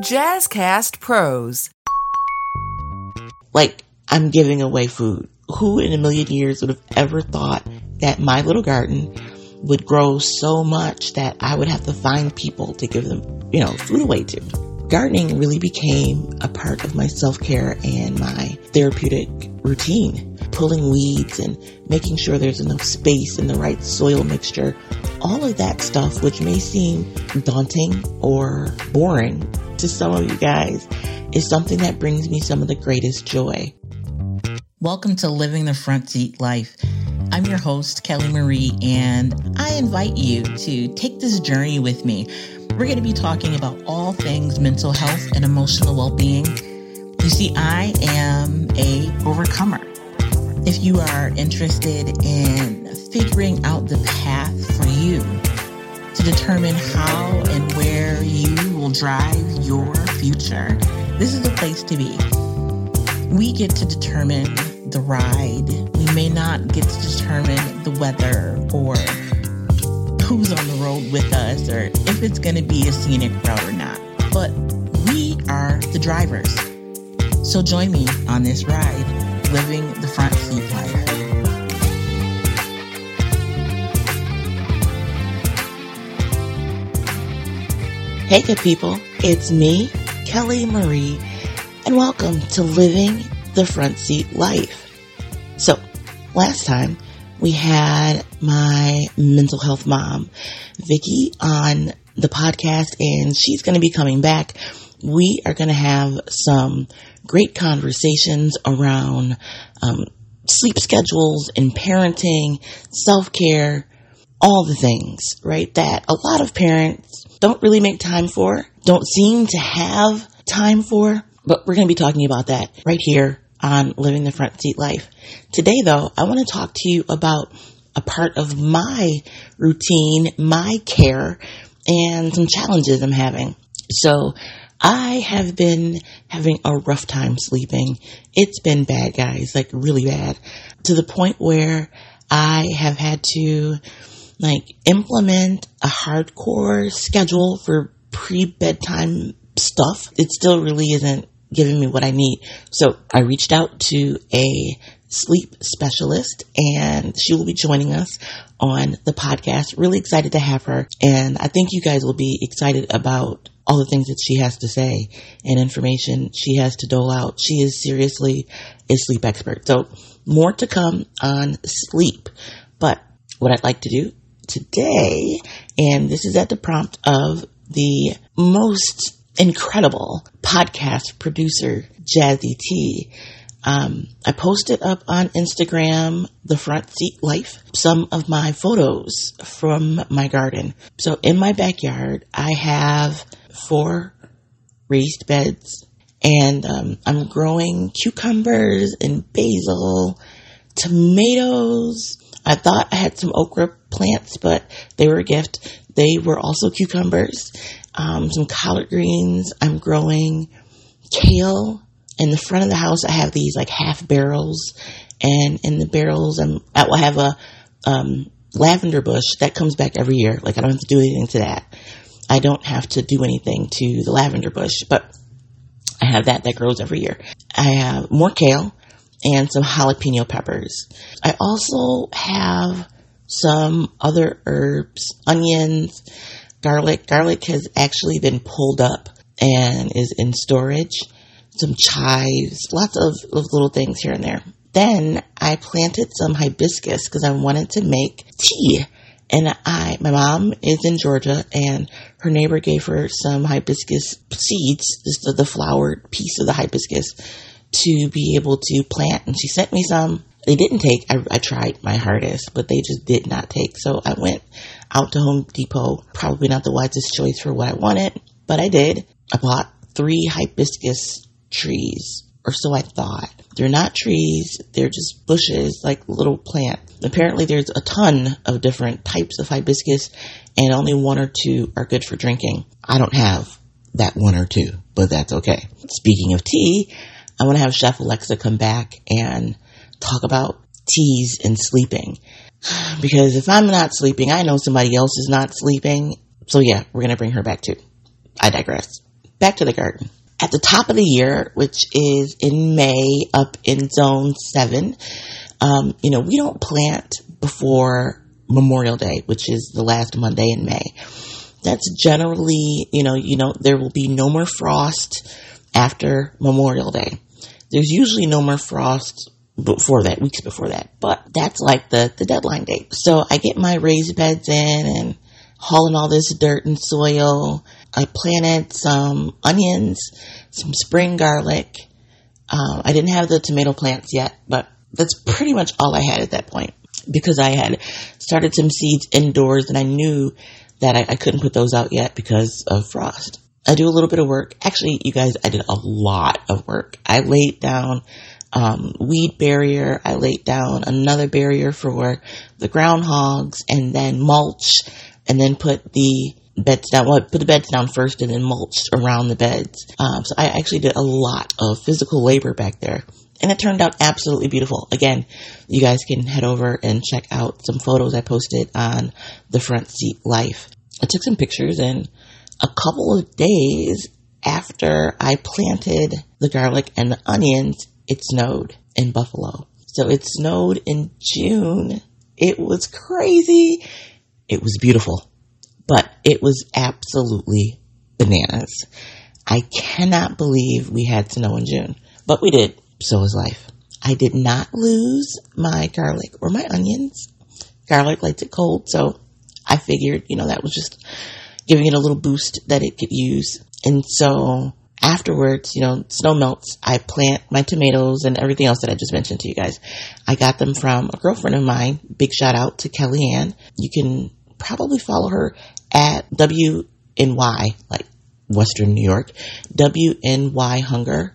Jazzcast Pros. Like, I'm giving away food. Who in a million years would have ever thought that my little garden would grow so much that I would have to find people to give them, you know, food away to? Gardening really became a part of my self care and my therapeutic routine. Pulling weeds and making sure there's enough space and the right soil mixture. All of that stuff, which may seem daunting or boring to some of you guys, is something that brings me some of the greatest joy. Welcome to Living the Front Seat Life. I'm your host, Kelly Marie, and I invite you to take this journey with me. We're going to be talking about all things mental health and emotional well-being. You see, I am a overcomer. If you are interested in figuring out the path for you to determine how and where you will drive your future, this is the place to be. We get to determine the ride. We may not get to determine the weather or who's on the road with us or if it's going to be a scenic route or not. But we are the drivers. So join me on this ride, living the front seat life. Hey, good people. It's me, Kelly Marie, and welcome to Living the Front Seat Life. So, last time we had my mental health mom, Vicky, on the podcast, and she's going to be coming back. We are going to have some great conversations around um, sleep schedules and parenting, self care, all the things, right? That a lot of parents don't really make time for, don't seem to have time for, but we're going to be talking about that right here on Living the Front Seat Life. Today, though, I want to talk to you about a part of my routine, my care, and some challenges I'm having. So, I have been having a rough time sleeping. It's been bad, guys, like really bad, to the point where I have had to like implement a hardcore schedule for pre bedtime stuff. It still really isn't giving me what I need. So I reached out to a sleep specialist and she will be joining us on the podcast. Really excited to have her. And I think you guys will be excited about all the things that she has to say and information she has to dole out. She is seriously a sleep expert. So more to come on sleep. But what I'd like to do today, and this is at the prompt of the most incredible podcast producer, Jazzy T. Um, I posted up on Instagram, the front seat life, some of my photos from my garden. So in my backyard, I have four raised beds and um, I'm growing cucumbers and basil, tomatoes. I thought I had some okra plants, but they were a gift. They were also cucumbers, um, some collard greens. I'm growing kale. In the front of the house, I have these like half barrels, and in the barrels, I'm, I will have a um, lavender bush that comes back every year. Like I don't have to do anything to that. I don't have to do anything to the lavender bush, but I have that that grows every year. I have more kale and some jalapeno peppers. I also have some other herbs, onions, garlic. Garlic has actually been pulled up and is in storage. Some chives, lots of, of little things here and there. Then I planted some hibiscus because I wanted to make tea. And I, my mom is in Georgia and her neighbor gave her some hibiscus seeds, just the, the flowered piece of the hibiscus to be able to plant. And she sent me some. They didn't take. I, I tried my hardest, but they just did not take. So I went out to Home Depot. Probably not the wisest choice for what I wanted, but I did. I bought three hibiscus trees, or so I thought. They're not trees, they're just bushes, like little plant. Apparently, there's a ton of different types of hibiscus, and only one or two are good for drinking. I don't have that one or two, but that's okay. Speaking of tea, I want to have Chef Alexa come back and talk about teas and sleeping. Because if I'm not sleeping, I know somebody else is not sleeping. So yeah, we're going to bring her back too. I digress. back to the garden. At the top of the year, which is in May up in zone seven, um, you know, we don't plant before Memorial Day, which is the last Monday in May. That's generally, you know, you know, there will be no more frost after Memorial Day. There's usually no more frost before that, weeks before that, but that's like the, the deadline date. So I get my raised beds in and hauling all this dirt and soil. I planted some onions, some spring garlic. Uh, I didn't have the tomato plants yet, but that's pretty much all I had at that point because I had started some seeds indoors and I knew that I, I couldn't put those out yet because of frost. I do a little bit of work. Actually, you guys, I did a lot of work. I laid down um, weed barrier. I laid down another barrier for the groundhogs and then mulch and then put the beds down. Well, put the beds down first and then mulched around the beds. Um, so I actually did a lot of physical labor back there. And it turned out absolutely beautiful. Again, you guys can head over and check out some photos I posted on the front seat life. I took some pictures and a couple of days after I planted the garlic and the onions, it snowed in Buffalo. So it snowed in June. It was crazy. It was beautiful, but it was absolutely bananas. I cannot believe we had snow in June, but we did. So is life. I did not lose my garlic or my onions. Garlic likes it cold, so I figured, you know, that was just giving it a little boost that it could use. And so afterwards, you know, snow melts, I plant my tomatoes and everything else that I just mentioned to you guys. I got them from a girlfriend of mine. Big shout out to Kelly Ann. You can probably follow her at WNY, like Western New York, WNY Hunger.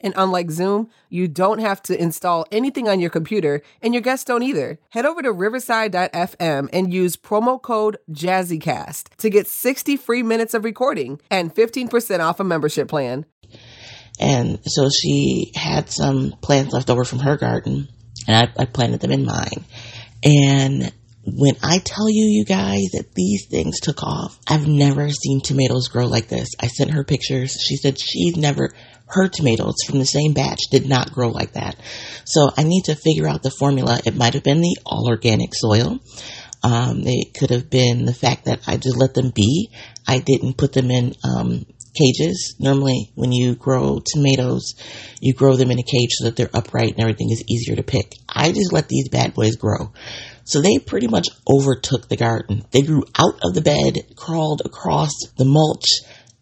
And unlike Zoom, you don't have to install anything on your computer, and your guests don't either. Head over to riverside.fm and use promo code JazzyCast to get 60 free minutes of recording and 15% off a membership plan. And so she had some plants left over from her garden, and I, I planted them in mine. And when I tell you, you guys, that these things took off, I've never seen tomatoes grow like this. I sent her pictures. She said she's never her tomatoes from the same batch did not grow like that. So I need to figure out the formula. It might have been the all organic soil. Um, it could have been the fact that I just let them be. I didn't put them in um, cages. Normally, when you grow tomatoes, you grow them in a cage so that they're upright and everything is easier to pick. I just let these bad boys grow. So they pretty much overtook the garden. They grew out of the bed, crawled across the mulch,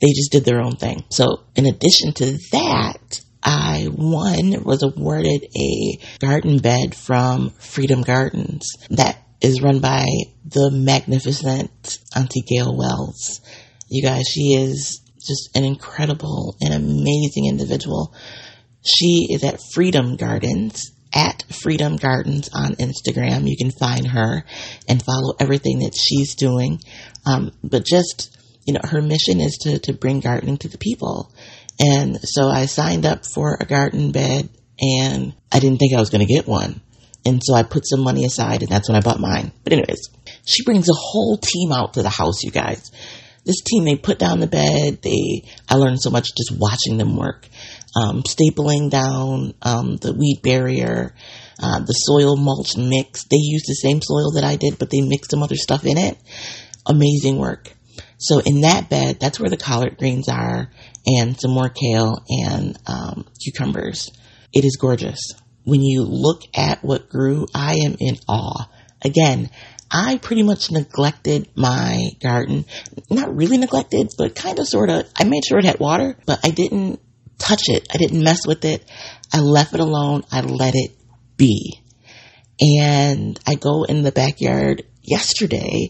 they just did their own thing. So in addition to that, I one was awarded a garden bed from Freedom Gardens that is run by the magnificent Auntie Gayle Wells. You guys, she is just an incredible and amazing individual. She is at Freedom Gardens at Freedom Gardens on Instagram. You can find her and follow everything that she's doing. Um, but just you know, her mission is to, to bring gardening to the people. And so I signed up for a garden bed and I didn't think I was going to get one. And so I put some money aside and that's when I bought mine. But anyways, she brings a whole team out to the house, you guys. This team, they put down the bed. They, I learned so much just watching them work. Um, stapling down, um, the weed barrier, uh, the soil mulch mix. They used the same soil that I did, but they mixed some other stuff in it. Amazing work. So in that bed, that's where the collard greens are and some more kale and um, cucumbers. It is gorgeous. When you look at what grew, I am in awe. Again, I pretty much neglected my garden. Not really neglected, but kind of sort of. I made sure it had water, but I didn't touch it. I didn't mess with it. I left it alone. I let it be. And I go in the backyard yesterday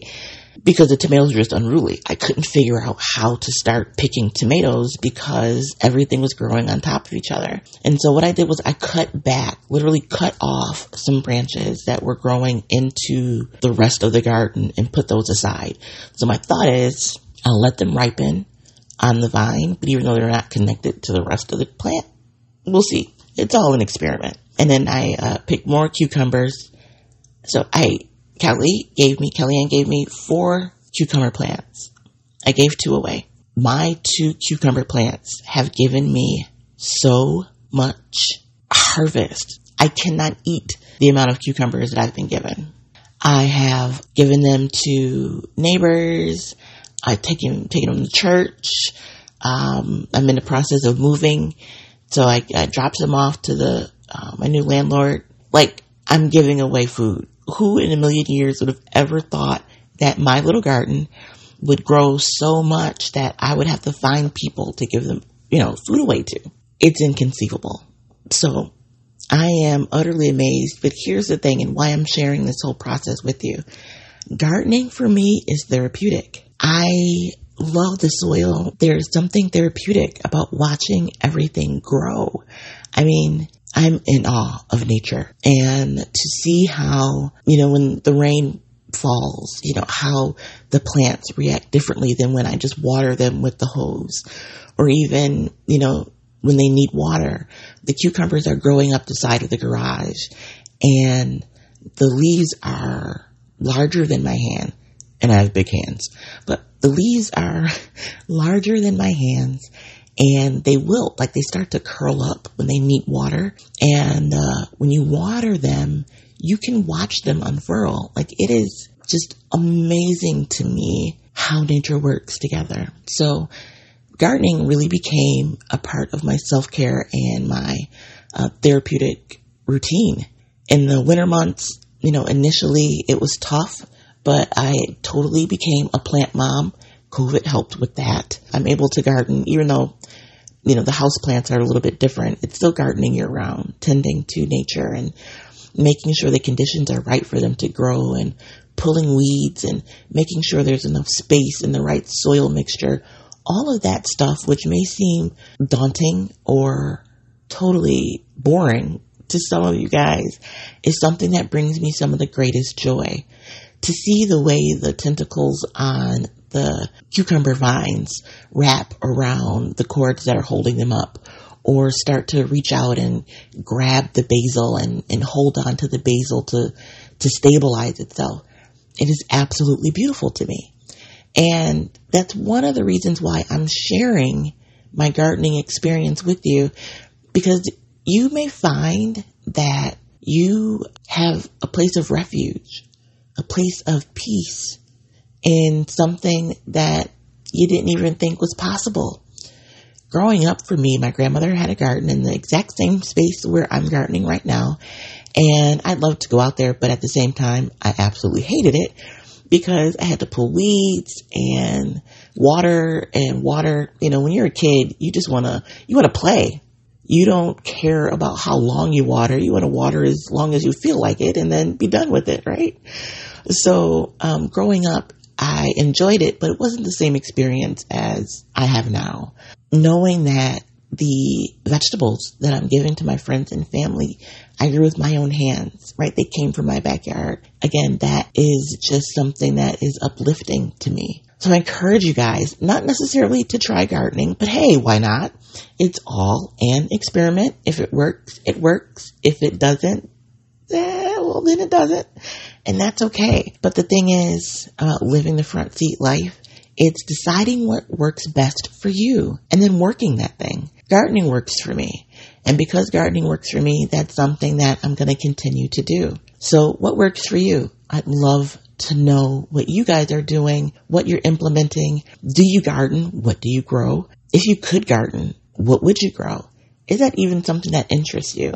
because the tomatoes were just unruly. I couldn't figure out how to start picking tomatoes because everything was growing on top of each other. And so what I did was I cut back, literally cut off some branches that were growing into the rest of the garden and put those aside. So my thought is I'll let them ripen on the vine, but even though they're not connected to the rest of the plant, we'll see. It's all an experiment. And then I uh, picked more cucumbers. So I, Kelly gave me, Kelly Ann gave me four cucumber plants. I gave two away. My two cucumber plants have given me so much harvest. I cannot eat the amount of cucumbers that I've been given. I have given them to neighbors. I've taken, taken them to church. Um, I'm in the process of moving. So I, I them off to the, uh, my new landlord. Like, I'm giving away food. Who in a million years would have ever thought that my little garden would grow so much that I would have to find people to give them, you know, food away to? It's inconceivable. So I am utterly amazed, but here's the thing and why I'm sharing this whole process with you. Gardening for me is therapeutic. I love the soil. There's something therapeutic about watching everything grow. I mean, I'm in awe of nature and to see how, you know, when the rain falls, you know, how the plants react differently than when I just water them with the hose or even, you know, when they need water. The cucumbers are growing up the side of the garage and the leaves are larger than my hand and I have big hands, but the leaves are larger than my hands and they wilt, like they start to curl up when they need water. And uh, when you water them, you can watch them unfurl. Like it is just amazing to me how nature works together. So gardening really became a part of my self care and my uh, therapeutic routine. In the winter months, you know, initially it was tough but I totally became a plant mom. COVID helped with that. I'm able to garden, even though, you know, the house plants are a little bit different. It's still gardening year round, tending to nature and making sure the conditions are right for them to grow and pulling weeds and making sure there's enough space and the right soil mixture. All of that stuff, which may seem daunting or totally boring to some of you guys, is something that brings me some of the greatest joy to see the way the tentacles on the cucumber vines wrap around the cords that are holding them up or start to reach out and grab the basil and, and hold on to the basil to, to stabilize itself. It is absolutely beautiful to me. And that's one of the reasons why I'm sharing my gardening experience with you because you may find that you have a place of refuge a place of peace in something that you didn't even think was possible. Growing up for me, my grandmother had a garden in the exact same space where I'm gardening right now. And I'd love to go out there, but at the same time, I absolutely hated it because I had to pull weeds and water and water. You know, when you're a kid, you just want to, you want to play. You don't care about how long you water. You want to water as long as you feel like it and then be done with it, right? So, um, growing up, I enjoyed it, but it wasn't the same experience as I have now. Knowing that the vegetables that I'm giving to my friends and family, I grew with my own hands, right? They came from my backyard. Again, that is just something that is uplifting to me. So I encourage you guys, not necessarily to try gardening, but hey, why not? It's all an experiment. If it works, it works. If it doesn't, eh, well, then it doesn't. And that's okay. But the thing is, uh, living the front seat life, it's deciding what works best for you and then working that thing. Gardening works for me. And because gardening works for me, that's something that I'm going to continue to do. So what works for you? I'd love to know what you guys are doing, what you're implementing. Do you garden? What do you grow? If you could garden, what would you grow? Is that even something that interests you?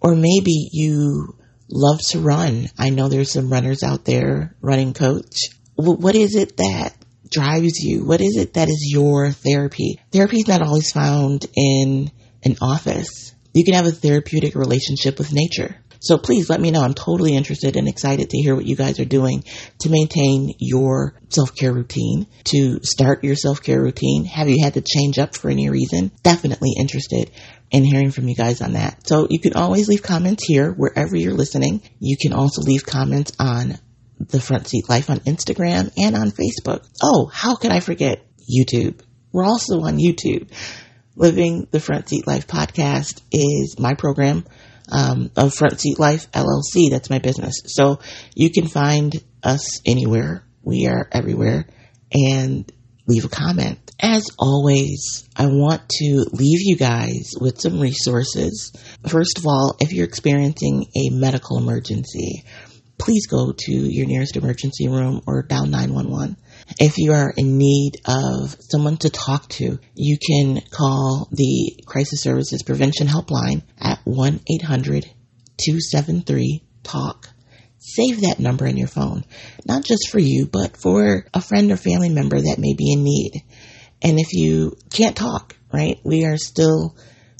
Or maybe you love to run. I know there's some runners out there, running coach. What is it that drives you? What is it that is your therapy? Therapy is not always found in an office. You can have a therapeutic relationship with nature. So please let me know. I'm totally interested and excited to hear what you guys are doing to maintain your self-care routine, to start your self-care routine. Have you had to change up for any reason? Definitely interested in hearing from you guys on that. So you can always leave comments here wherever you're listening. You can also leave comments on the Front Seat Life on Instagram and on Facebook. Oh, how could I forget YouTube? We're also on YouTube. Living the Front Seat Life podcast is my program um, of Front Seat Life LLC. That's my business. So you can find us anywhere. We are everywhere. And leave a comment. As always, I want to leave you guys with some resources. First of all, if you're experiencing a medical emergency, please go to your nearest emergency room or dial 911. If you are in need of someone to talk to, you can call the Crisis Services Prevention Helpline at 1 800 273 TALK. Save that number in your phone, not just for you, but for a friend or family member that may be in need. And if you can't talk, right, we are still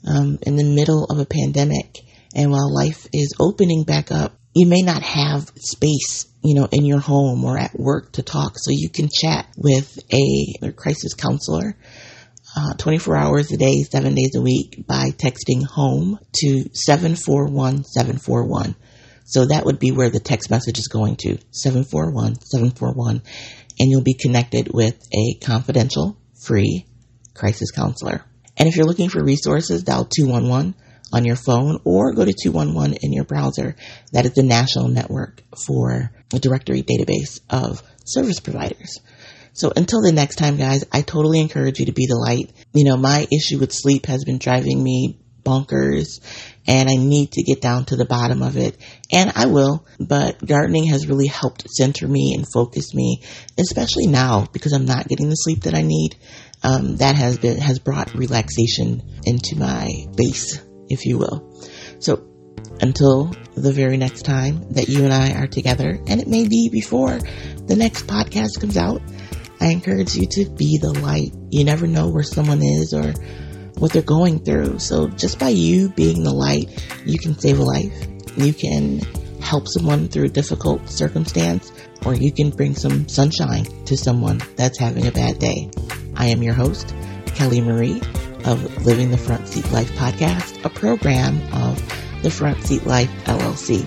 um, in the middle of a pandemic. And while life is opening back up, you may not have space, you know, in your home or at work to talk. So you can chat with a, crisis counselor uh, 24 hours a day, seven days a week by texting home to 741 741. So that would be where the text message is going to 741 741. And you'll be connected with a confidential, free crisis counselor. And if you're looking for resources, dial 211 on your phone or go to 211 in your browser. That is the national network for a directory database of service providers. So until the next time, guys, I totally encourage you to be the light. You know, my issue with sleep has been driving me bonkers and I need to get down to the bottom of it. And I will, but gardening has really helped center me and focus me, especially now because I'm not getting the sleep that I need. Um, that has been, has brought relaxation into my base if you will. So until the very next time that you and I are together, and it may be before the next podcast comes out, I encourage you to be the light. You never know where someone is or what they're going through. So just by you being the light, you can save a life. You can help someone through a difficult circumstance, or you can bring some sunshine to someone that's having a bad day. I am your host, Kelly Marie of Living the Front Seat Life podcast, a program of the Front Seat Life LLC.